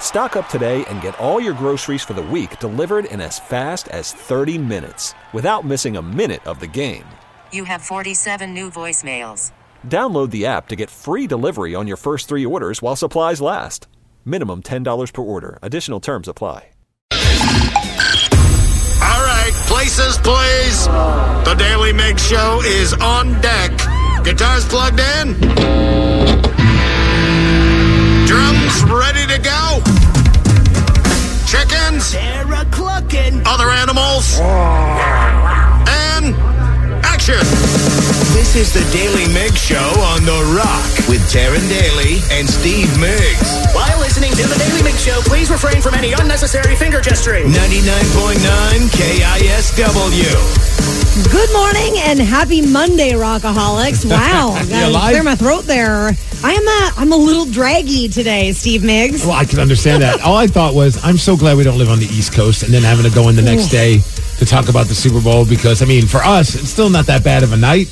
Stock up today and get all your groceries for the week delivered in as fast as 30 minutes without missing a minute of the game. You have 47 new voicemails. Download the app to get free delivery on your first three orders while supplies last. Minimum $10 per order. Additional terms apply. All right, places, please. The Daily Migs Show is on deck. Guitars plugged in. Drums ready to go. Chickens. Other animals. And action. This is the Daily Migs Show on The Rock with Taryn Daly and Steve Migs. While listening to the Daily Migs Show, please refrain from any unnecessary finger gesturing. 99.9 KISW. Good morning and happy Monday, Rockaholics. Wow, gotta clear my throat there. I am a, I'm a little draggy today, Steve Migs. Well, I can understand that. All I thought was, I'm so glad we don't live on the East Coast and then having to go in the next day to talk about the Super Bowl because, I mean, for us, it's still not that bad of a night.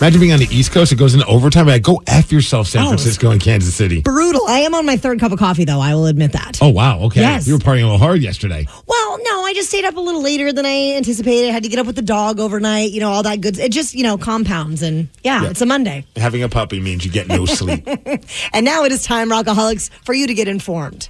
Imagine being on the East Coast, it goes into overtime. Like, go F yourself, San Oh, Francisco and Kansas City. Brutal. I am on my third cup of coffee, though. I will admit that. Oh, wow. Okay. Yes. You were partying a little hard yesterday. Well, no, I just stayed up a little later than I anticipated. Had to get up with the dog overnight. You know, all that good. It just you know compounds, and yeah, Yeah. it's a Monday. Having a puppy means you get no sleep. And now it is time, Rockaholics, for you to get informed.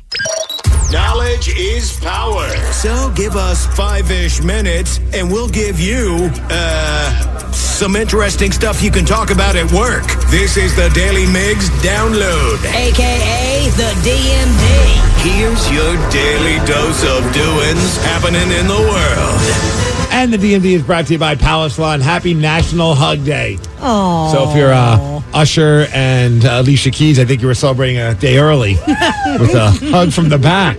Knowledge is power. So give us five ish minutes and we'll give you, uh, some interesting stuff you can talk about at work. This is the Daily Migs download. AKA the DMD. Here's your daily dose of doings happening in the world. and the DMD is brought to you by Palace Lawn. Happy National Hug Day. Oh, So if you're uh, Usher and uh, Alicia Keys, I think you were celebrating a day early with a hug from the back.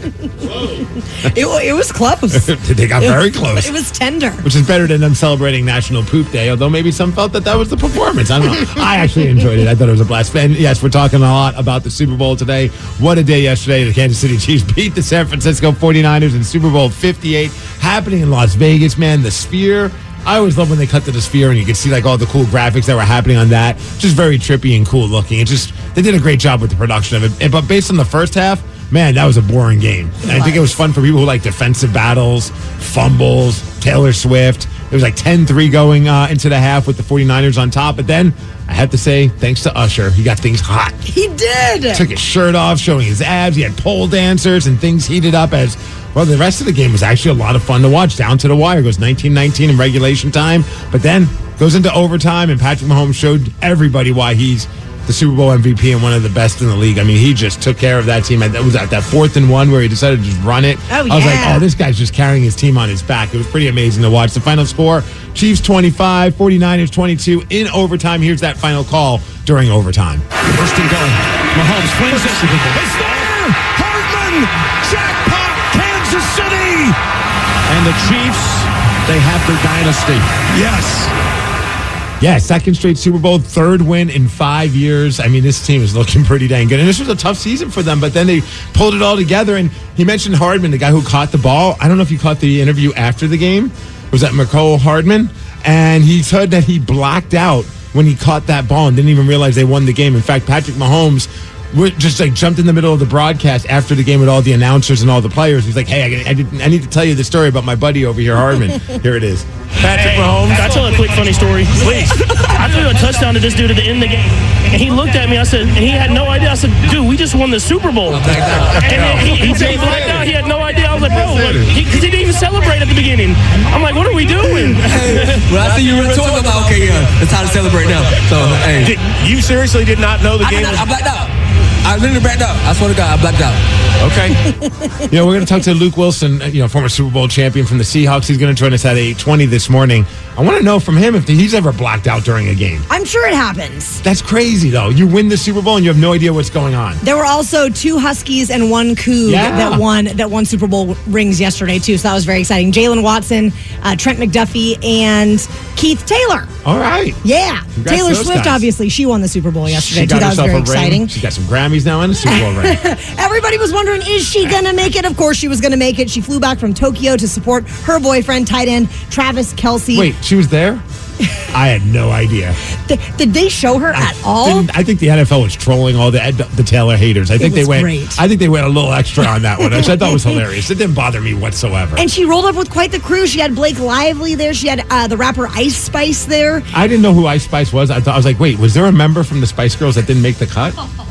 it, it was close. they got very close. It was tender. which is better than them celebrating National Poop Day. Although maybe some felt that that was the performance. I don't know. I actually enjoyed it. I thought it was a blast. And yes, we're talking a lot about the Super Bowl today. What a day yesterday! The Kansas City Chiefs beat the San Francisco 49ers in Super Bowl 58, happening in Las Vegas. Man, the Sphere. I always love when they cut to the Sphere and you can see like all the cool graphics that were happening on that. Just very trippy and cool looking. It just they did a great job with the production of it. But based on the first half. Man, that was a boring game. And I think it was fun for people who like defensive battles, fumbles, Taylor Swift. It was like 10 3 going uh, into the half with the 49ers on top. But then I have to say, thanks to Usher, he got things hot. He did. Took his shirt off, showing his abs. He had pole dancers and things heated up as well. The rest of the game was actually a lot of fun to watch. Down to the wire goes 19 19 in regulation time. But then goes into overtime, and Patrick Mahomes showed everybody why he's the Super Bowl MVP and one of the best in the league. I mean, he just took care of that team. That was at that fourth and one where he decided to just run it. Oh, I was like, oh, this guy's just carrying his team on his back. It was pretty amazing to watch. The final score Chiefs 25, 49ers 22 in overtime. Here's that final call during overtime. First and goal. Mahomes flings it. It's there! Hardman! Jackpot! Kansas City! And the Chiefs, they have their dynasty. Yes. Yeah, second straight Super Bowl, third win in five years. I mean, this team is looking pretty dang good. And this was a tough season for them, but then they pulled it all together. And he mentioned Hardman, the guy who caught the ball. I don't know if you caught the interview after the game. Was that Mecole Hardman? And he said that he blacked out when he caught that ball and didn't even realize they won the game. In fact, Patrick Mahomes just like jumped in the middle of the broadcast after the game with all the announcers and all the players. He's like, "Hey, I, I, didn't, I need to tell you the story about my buddy over here, Hardman. here it is." Patrick Mahomes. Can I tell a quick funny story? Please. I threw a touchdown to this dude at the end of the game. And he looked at me. I said, and he had no idea. I said, dude, we just won the Super Bowl. And then he, he said he blacked out. He had no idea. I was like, bro, because he, 'cause he didn't even celebrate at the beginning. I'm like, what are we doing? Well, I see you were talking about, okay, yeah, it's time to celebrate now. So, hey. Did, you seriously did not know the I, game did not, I blacked out. I literally blacked out. I swear to God, I blacked out. Okay. you know, we're going to talk to Luke Willson, you know, former Super Bowl champion from the Seahawks. He's going to join us at 8:20 this morning. I want to know from him if he's ever blacked out during a game. I'm sure it happens. That's crazy, though. You win the Super Bowl and you have no idea what's going on. There were also two Huskies and one Coug Yeah. that won that won Super Bowl rings yesterday too. So that was very exciting. Jaylen Watson, uh, Trent McDuffie, and Keith Taylor. All right. Yeah, Congrats Taylor Swift. guys. Obviously, she won the Super Bowl yesterday She too. That was very exciting. She got some Grammys now and a Super Bowl ring. Everybody was wondering, is she going to make it? Of course, she was going to make it. She flew back from Tokyo to support her boyfriend, tight end Travis Kelce. Wait, she was there? I had no idea. Th- did they show her at all? I think the NFL was trolling all the the Taylor haters. I think they went. great. I think they went a little extra on that one, which I thought was hilarious. It didn't bother me whatsoever. And she rolled up with quite the crew. She had Blake Lively there. She had uh, the rapper Ice Spice there. I didn't know who Ice Spice was. I thought I was like, wait, was there a member from the Spice Girls that didn't make the cut?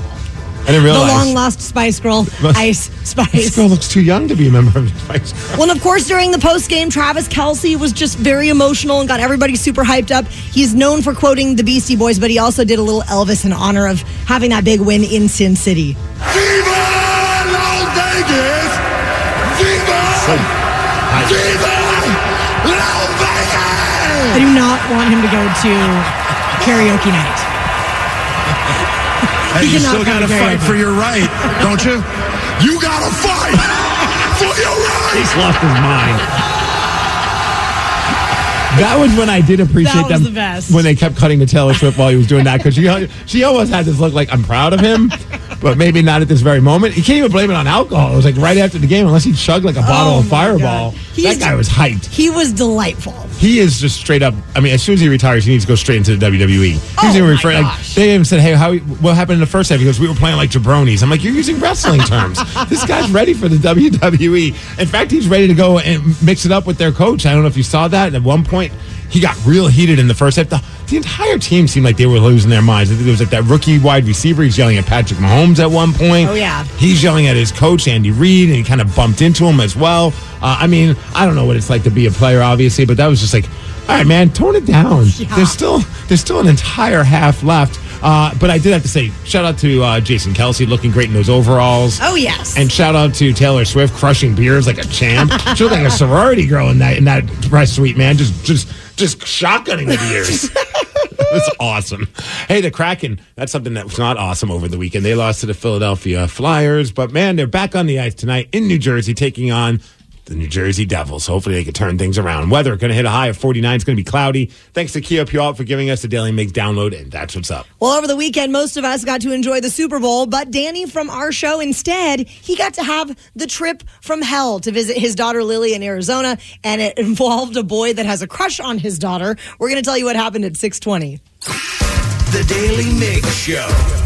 I didn't The long lost Spice Girl, Ice Spice. this Spice. girl looks too young to be a member of the Spice Girls. Well, and of course, during the post game, Travis Kelce was just very emotional and got everybody super hyped up. He's known for quoting the Beastie Boys, but he also did a little Elvis in honor of having that big win in Sin City. Viva Las Vegas! Viva! Viva Las Vegas! I do not want him to go to karaoke night. Hey, He you still got to fight for your right, don't you? You got to fight for your right. He's lost his mind. That was when I did appreciate That was them the best. when they kept cutting to Taylor Swift while he was doing that because she she almost had this look like I'm proud of him, but maybe not at this very moment. You can't even blame it on alcohol. It was like right after the game, unless he chugged like a oh bottle Oh of Fireball. That guy was hyped. He was delightful. He is just straight up. I mean, as soon as he retires, he needs to go straight into the WWE. He was Oh, referring- like they even said, "Hey, how what happened in the first half?" He goes, "We were playing like jabronis." I'm like, "You're using wrestling terms. this guy's ready for the WWE. In fact, he's ready to go and mix it up with their coach. I don't know if you saw that. And at one point, he got real heated in the first half. The, the entire team seemed like they were losing their minds. I think there was like that rookie wide receiver. He's yelling at Patrick Mahomes at one point. Oh, yeah. He's yelling at his coach Andy Reid, and he kind of bumped into him as well. Uh, I mean, I don't know what it's like to be a player, obviously, but that was just like, all right, man, tone it down. There's still there's still an entire half left. Uh, but I did have to say, shout out to uh, Jason Kelce looking great in those overalls. Oh, yes. And shout out to Taylor Swift crushing beers like a champ. she looked like a sorority girl in that in that press suite, man. Just just just shotgunning the beers. That's awesome. Hey, the Kraken. That's something that was not awesome over the weekend. They lost to the Philadelphia Flyers, but man, they're back on the ice tonight in New Jersey, taking on the New Jersey Devils. Hopefully, they can turn things around. Weather going to hit a high of 49. It's going to be cloudy. Thanks to Kia Puyallup for giving us the Daily Migs download, and that's what's up. Well, over the weekend, most of us got to enjoy the Super Bowl, but Danny from our show instead, he got to have the trip from hell to visit his daughter Lily in Arizona, and it involved a boy that has a crush on his daughter. We're going to tell you what happened at 620. The Daily Migs Show.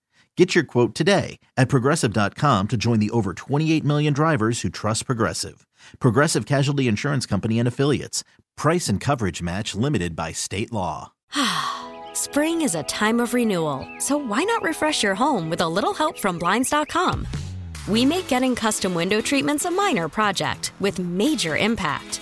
Get your quote today at progressive.com to join the over 28 million drivers who trust Progressive. Progressive Casualty Insurance Company and Affiliates. Price and coverage match limited by state law. Spring is a time of renewal, so why not refresh your home with a little help from Blinds.com? We make getting custom window treatments a minor project with major impact.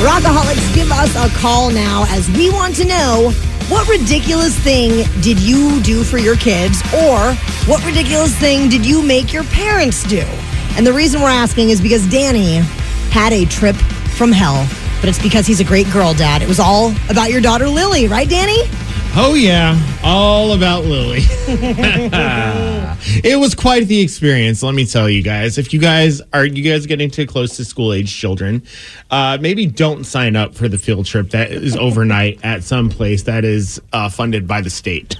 Rockaholics, give us a call now as we want to know what ridiculous thing did you do for your kids or what ridiculous thing did you make your parents do? And the reason we're asking is because Danny had a trip from hell, but it's because he's a great girl dad. It was all about your daughter Lily, right, Danny? Oh yeah, all about Lily. it was quite the experience, let me tell you guys. If you guys are you guys getting too close to school age children, uh, maybe don't sign up for the field trip that is overnight at some place that is uh, funded by the state.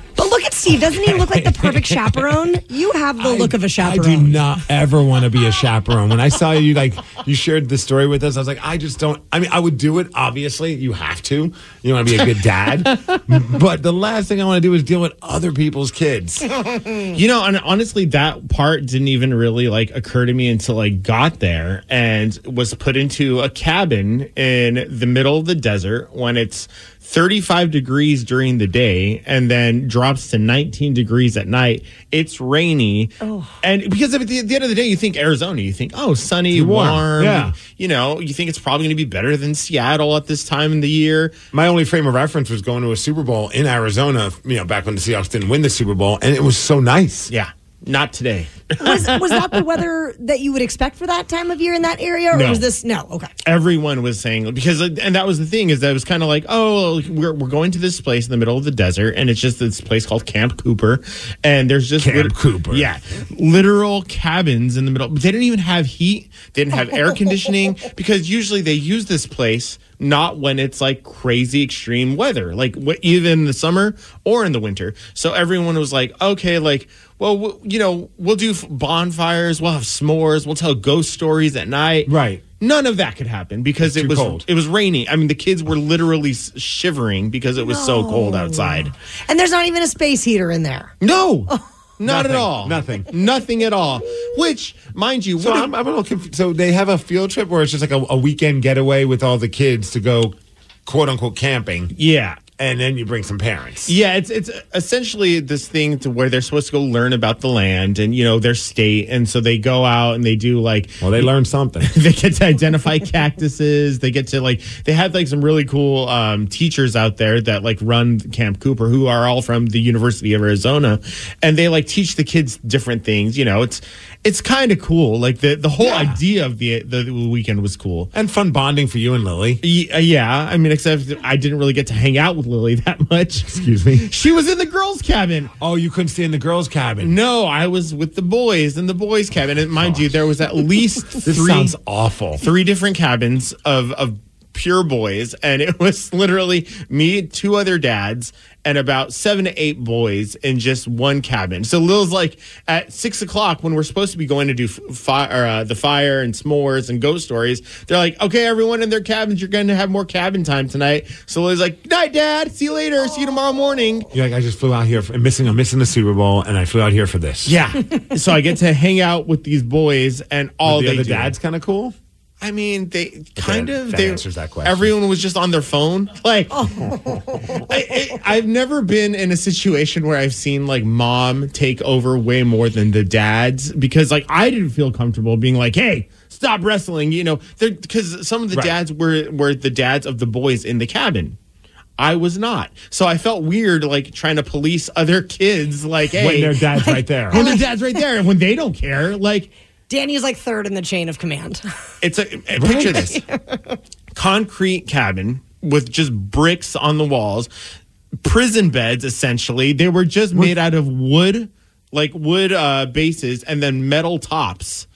Steve. Doesn't he look like the perfect chaperone? You have the look of a chaperone. I do not ever want to be a chaperone. When I saw you, like you shared the story with us, I was like, I just don't. I mean, I would do it. Obviously, you have to. You want to be a good dad, but the last thing I want to do is deal with other people's kids. You know, and honestly, that part didn't even really like occur to me until I got there and was put into a cabin in the middle of the desert when it's 35 degrees during the day and then drops to 19 degrees at night. It's rainy. Oh. And because at the, at the end of the day, you think Arizona, you think, oh, sunny, Too warm. warm. Yeah. You know, you think it's probably going to be better than Seattle at this time in the year. My only frame of reference was going to a Super Bowl in Arizona, you know, back when the Seahawks didn't win the Super Bowl, and it was so nice. Yeah, not today. was was that the weather that you would expect for that time of year in that area, or No. was this no? Okay. everyone was saying because uh, and that was the thing is that it was kind of like oh we're, we're going to this place in the middle of the desert and it's just this place called camp cooper and there's just Camp Cooper. yeah literal cabins in the middle but they didn't even have heat they didn't have air conditioning because usually they use this place not when it's like crazy extreme weather like wh- even in the summer or in the winter so everyone was like okay like well w- you know we'll do f- bonfires we'll have s'mores we'll tell ghost stories at night Right. None of that could happen because it was cold. it was raining. I mean, the kids were literally shivering because it was so cold outside. And there's not even a space heater in there. No, not at all. Nothing. Nothing at all. Which, mind you, So I'm, I'm a little confused. So they have a field trip where it's just like a, a weekend getaway with all the kids to go, quote unquote, camping, yeah. And then you bring some parents. Yeah, it's it's essentially this thing to where they're supposed to go learn about the land and you know their state, and so they go out and they do like Well, they learn something. they get to identify cactuses. They get to like they had like some really cool um, teachers out there that like run Camp Cooper, who are all from the University of Arizona, and they like teach the kids different things. You know, it's it's kind of cool. Like the the whole idea of the the weekend was cool. and fun bonding for you and Lily. Y- uh, Yeah, I mean, except I didn't really get to hang out with Lily that much. Excuse me. She was in the girls' cabin. Oh, you couldn't stay in the girls' cabin. No, I was with the boys in the boys' cabin. And mind you, there was at least This three sounds awful. three different cabins of of pure boys, and it was literally me, two other dads, and about seven to eight boys in just one cabin. So Lil's like at six o'clock when we're supposed to be going to do fire, uh, the fire and s'mores and ghost stories. They're like, okay, everyone in their cabins, you're going to have more cabin time tonight. So Lil's like, Good night, dad. See you later. See you tomorrow morning. You're like, I just flew out here for missing. I'm missing the Super Bowl, and I flew out here for this. Yeah. so I get to hang out with these boys, and all the they other do- dads kind of cool. I mean, they kind that- of. that they, answers that question. Everyone was just on their phone. Like, oh. I, I, I've never been in a situation where I've seen like mom take over way more than the dads because like I didn't feel comfortable being like, hey. Stop wrestling, you know, because some of the Right. dads were were the dads of the boys in the cabin. I was not, so I felt weird, like trying to police other kids, like, hey, When their dad's right there. when their dad's right there, and when they don't care, like, Danny is like third in the chain of command. it's a picture this concrete cabin with just bricks on the walls, prison beds essentially. They were just made out of wood, like wood uh, bases, and then metal tops,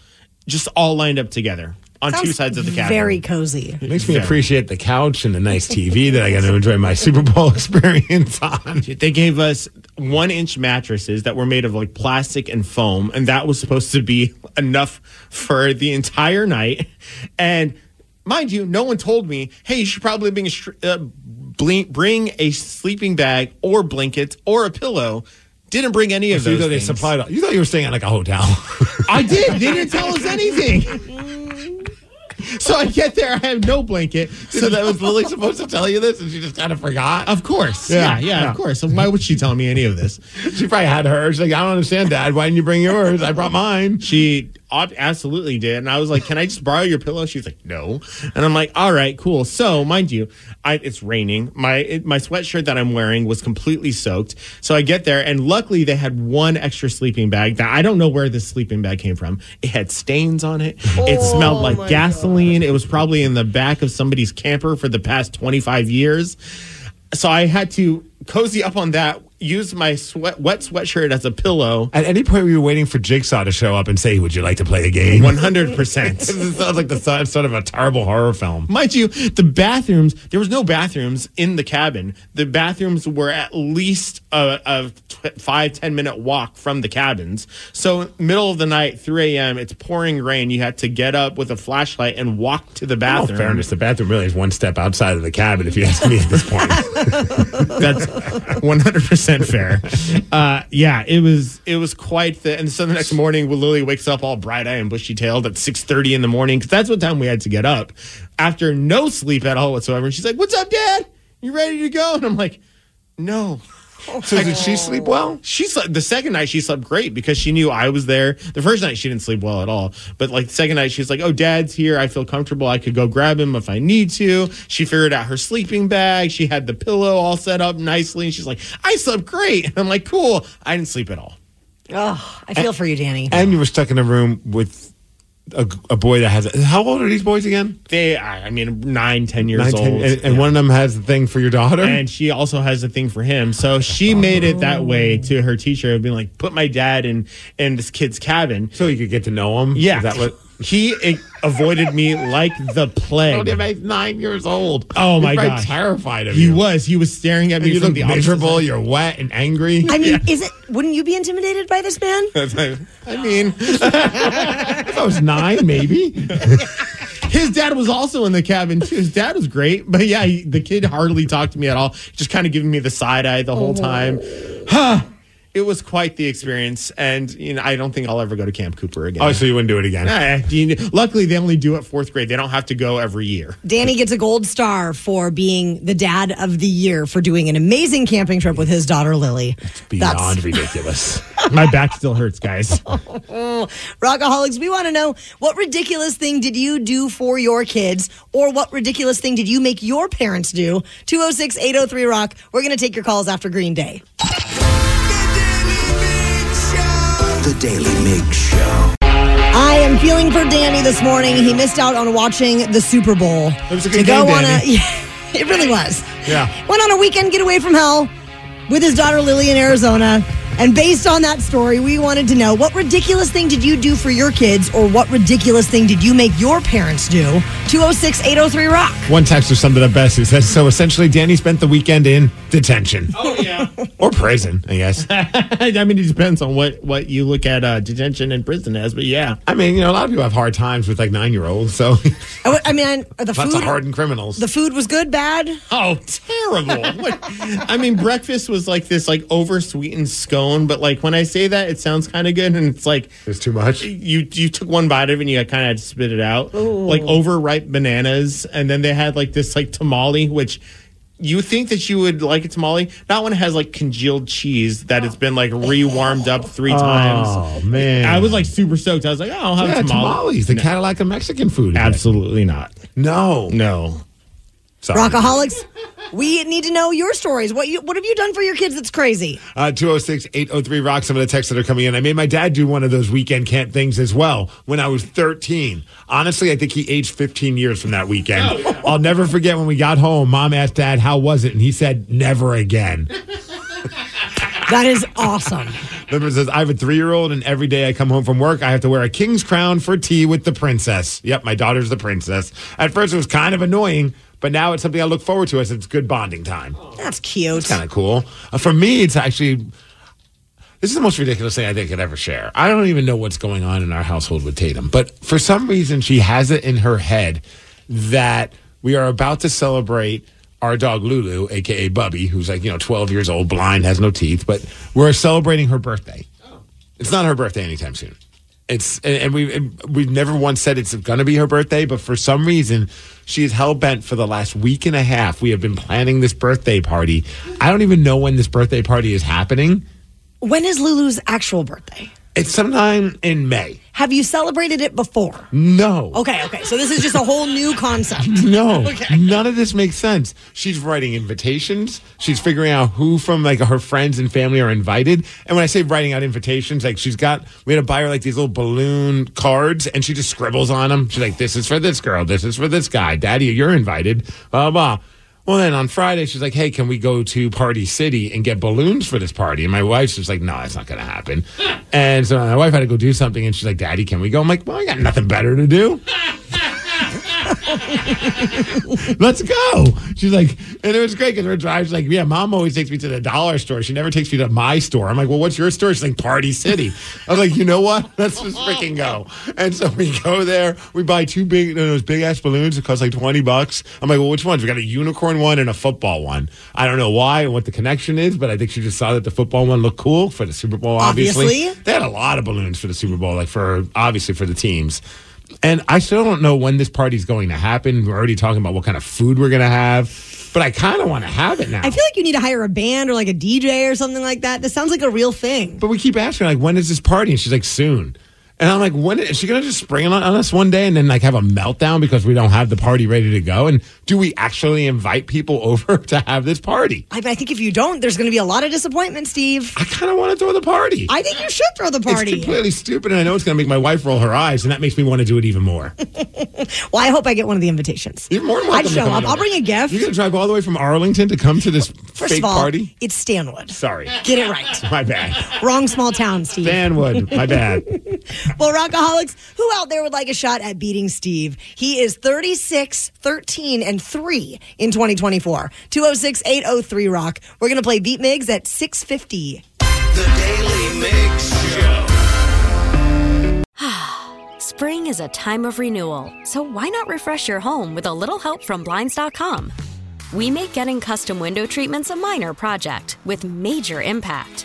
just all lined up together on two sides of the cabin. Very cozy. It makes me appreciate the couch and the nice TV that I got to enjoy my Super Bowl experience on. They gave us one inch mattresses that were made of like plastic and foam, and that was supposed to be enough for the entire night. And mind you, no one told me, hey, you should probably bring a, str- uh, blink, bring a sleeping bag or blanket or a pillow. Didn't bring any of So you those. thought they things. supplied. You thought you were staying at like a hotel. I did. They didn't tell us anything. So I get there, I have no blanket. so that was Lily supposed to tell you this, and she just kind of forgot. Of course. Yeah, Yeah, yeah, yeah. of course. Why would she tell me any of this? She probably had hers. Like, I don't understand, Dad. Why didn't you bring yours? I brought mine. She absolutely did. And I was like, Can I just borrow your pillow? She was like, No. And I'm like, All right, cool. So, mind you, I, it's raining. My it, my sweatshirt that I'm wearing was completely soaked. So I get there, and luckily they had one extra sleeping bag that I don't know where this sleeping bag came from. It had stains on it. it oh smelled like gasoline. It was probably in the back of somebody's camper for the past 25 years. So I had to cozy up on that, use my sweat, wet sweatshirt as a pillow. At any point, we were waiting for Jigsaw to show up and say, "Would you like to play a game?" 100%. it sounds like the start sort of a terrible horror film. Mind you, the bathrooms, there was no bathrooms in the cabin. The bathrooms were at least a, a tw- five, 10 minute walk from the cabins. So, middle of the night, 3 a.m., it's pouring rain. You had to get up with a flashlight and walk to the In bathroom. fairness, the bathroom really is one step outside of the cabin. If you ask me at this point, That's 100% fair. Uh, yeah, it was it was quite the. And so the next morning, Lily wakes up all bright eyed and bushy tailed at 6:30 in the morning, because that's what time we had to get up after no sleep at all whatsoever. And she's like, "What's up, Dad? You ready to go?" And I'm like, "No." So did she oh. sleep well? She slept the second night. She slept great because she knew I was there. The first night she didn't sleep well at all, but like the second night she's like, "Oh, Dad's here. I feel comfortable. I could go grab him if I need to." She figured out her sleeping bag. She had the pillow all set up nicely, and she's like, "I slept great." And I'm like, "Cool." I didn't sleep at all. Oh, I feel for you, Danny. and you were stuck in a room with a, a boy that has. A, how old are these boys again? They, I mean, nine, ten years Nine, ten- old, and, and one of them has a thing for your daughter. and she also has a thing for him. So she made it that way oh. to her teacher, being like, "Put my dad in in this kid's cabin." so you could get to know him. Yeah, Is that what? He avoided me like the plague. He's nine years old. Oh my He's probably gosh. terrified of He you. was. He was staring at me And you from look the opposite miserable. side. You're wet and angry. I mean, is it? Wouldn't you be intimidated by this man? I mean, if I was nine, maybe. his dad was also in the cabin too. His dad was great, but yeah, he, the kid hardly talked to me at all. Just kind of giving me the side eye the whole oh. time. Huh. It was quite the experience, and you know, I don't think I'll ever go to Camp Cooper again. Oh, so you wouldn't do it again? You- luckily, they only do it fourth grade. They don't have to go every year. Danny gets a gold star for being the dad of the year for doing an amazing camping trip with his daughter Lily. It's beyond ridiculous. My back still hurts, guys. Rockaholics, we want to know what ridiculous thing did you do for your kids, or what ridiculous thing did you make your parents do? 206 803 Rock. We're going to take your calls after Green Day. The Daily Mig Show. I am feeling for Danny this morning. He missed out on watching the Super Bowl. It was a to go game, on a, yeah, it really was. Yeah. Went on a weekend getaway from hell with his daughter Lily in Arizona. And based on that story, we wanted to know what ridiculous thing did you do for your kids, or what ridiculous thing did you make your parents do? 206 803 Rock. One texter summed it up best. He says, "So essentially, Danny spent the weekend in detention Oh yeah. or prison, I guess. I mean, it depends on what what you look at uh, detention and prison as, but yeah. I mean, you know, a lot of people have hard times with like nine year olds, so I, w- I mean, the lots food, of hardened criminals. the food was good, bad. Oh, terrible! What- I mean, breakfast was like this like over sweetened scone, but like when I say that, it sounds kind of good, and it's like it's too much. you you took one bite of it and you kind of had to spit it out, like overripe bananas, and then they had like this like tamale, which. You think that you would like a tamale? That one has like congealed cheese that it's been like re-warmed up three oh, times. Oh man, I was like super stoked. I was like, oh, I'll have yeah, a tamale. tamales, the Cadillac of Mexican food. Absolutely not. No, No. Sorry. Rockaholics, we need to know your stories. What you what have you done for your kids that's crazy? Uh, 206 803 Rock, some of the texts that are coming in. I made my dad do one of those weekend camp things as well when I was 13. Honestly, I think he aged 15 years from that weekend. I'll never forget when we got home, mom asked dad, How was it? And he said, Never again. That is awesome. Liver says, I have a three year old, and every day I come home from work, I have to wear a king's crown for tea with the princess. Yep, my daughter's the princess. At first, it was kind of annoying, but now it's something I look forward to as it's good bonding time. That's cute. It's kind of cool. Uh, for me, it's actually this is the most ridiculous thing I think I could ever share. I don't even know what's going on in our household with Tatum, but for some reason, she has it in her head that we are about to celebrate our dog Lulu, aka Bubby, who's like, you know, 12 years old, blind, has no teeth, but we're celebrating her birthday. It's not her birthday anytime soon. It's and, and we and we've never once said it's going to be her birthday, but for some reason she is hell bent for the last week and a half. We have been planning this birthday party. I don't even know when this birthday party is happening. When is Lulu's actual birthday? It's sometime in May. Have you celebrated it before? No. Okay, okay. So this is just a whole new concept. No, Okay. none of this makes sense. She's writing invitations. She's figuring out who from like her friends and family are invited. And when I say writing out invitations, like she's got, we had to buy her like these little balloon cards, and she just scribbles on them. She's like, "This is for this girl. This is for this guy. Daddy, you're invited." Blah blah. Well, then on Friday, she's like, "Hey, can we go to Party City and get balloons for this party?" And my wife's just like, "No, that's not going to happen." And so my wife had to go do something, and she's like, "Daddy, can we go?" I'm like, "Well, I got nothing better to do." Let's go. She's like, and it was great because we're driving. She's like, yeah, mom always takes me to the dollar store. She never takes me to my store. I'm like, well, what's your store? She's like, Party City. I was like, you know what? Let's just freaking go. And so we go there. We buy two big, those big ass balloons. It costs like 20 bucks. I'm like, well, which ones? We got a unicorn one and a football one. I don't know why and what the connection is, but I think she just saw that the football one looked cool for the Super Bowl, obviously. Obviously. They had a lot of balloons for the Super Bowl, like for obviously for the teams. And I still don't know when this party's going to happen. We're already talking about what kind of food we're going to have, but I kind of want to have it now. I feel like you need to hire a band or like a DJ or something like that. This sounds like a real thing. But we keep asking, like, when is this party? And she's like, soon. And I'm like, when is she going to just spring on, on us one day and then like have a meltdown because we don't have the party ready to go? And do we actually invite people over to have this party? I, I think if you don't, there's going to be a lot of disappointment, Steve. I kind of want to throw the party. I think you should throw the party. It's completely stupid, and I know it's going to make my wife roll her eyes, and that makes me want to do it even more. Well, I hope I get one of the invitations. You're more than I'd show up. I'll bring a gift. You're going to drive all the way from Arlington to come to this First fake of all, party? it's Stanwood. Sorry. Get it right. My bad. Wrong small town, Steve. Stanwood. My bad. Well, Rockaholics, who out there would like a shot at beating Steve? He is 36, 13, and 3 in 2024. 206 803 Rock. We're going to play Beat Migs at 650. The Daily Migs Show. Spring is a time of renewal, so why not refresh your home with a little help from Blinds.com? We make getting custom window treatments a minor project with major impact.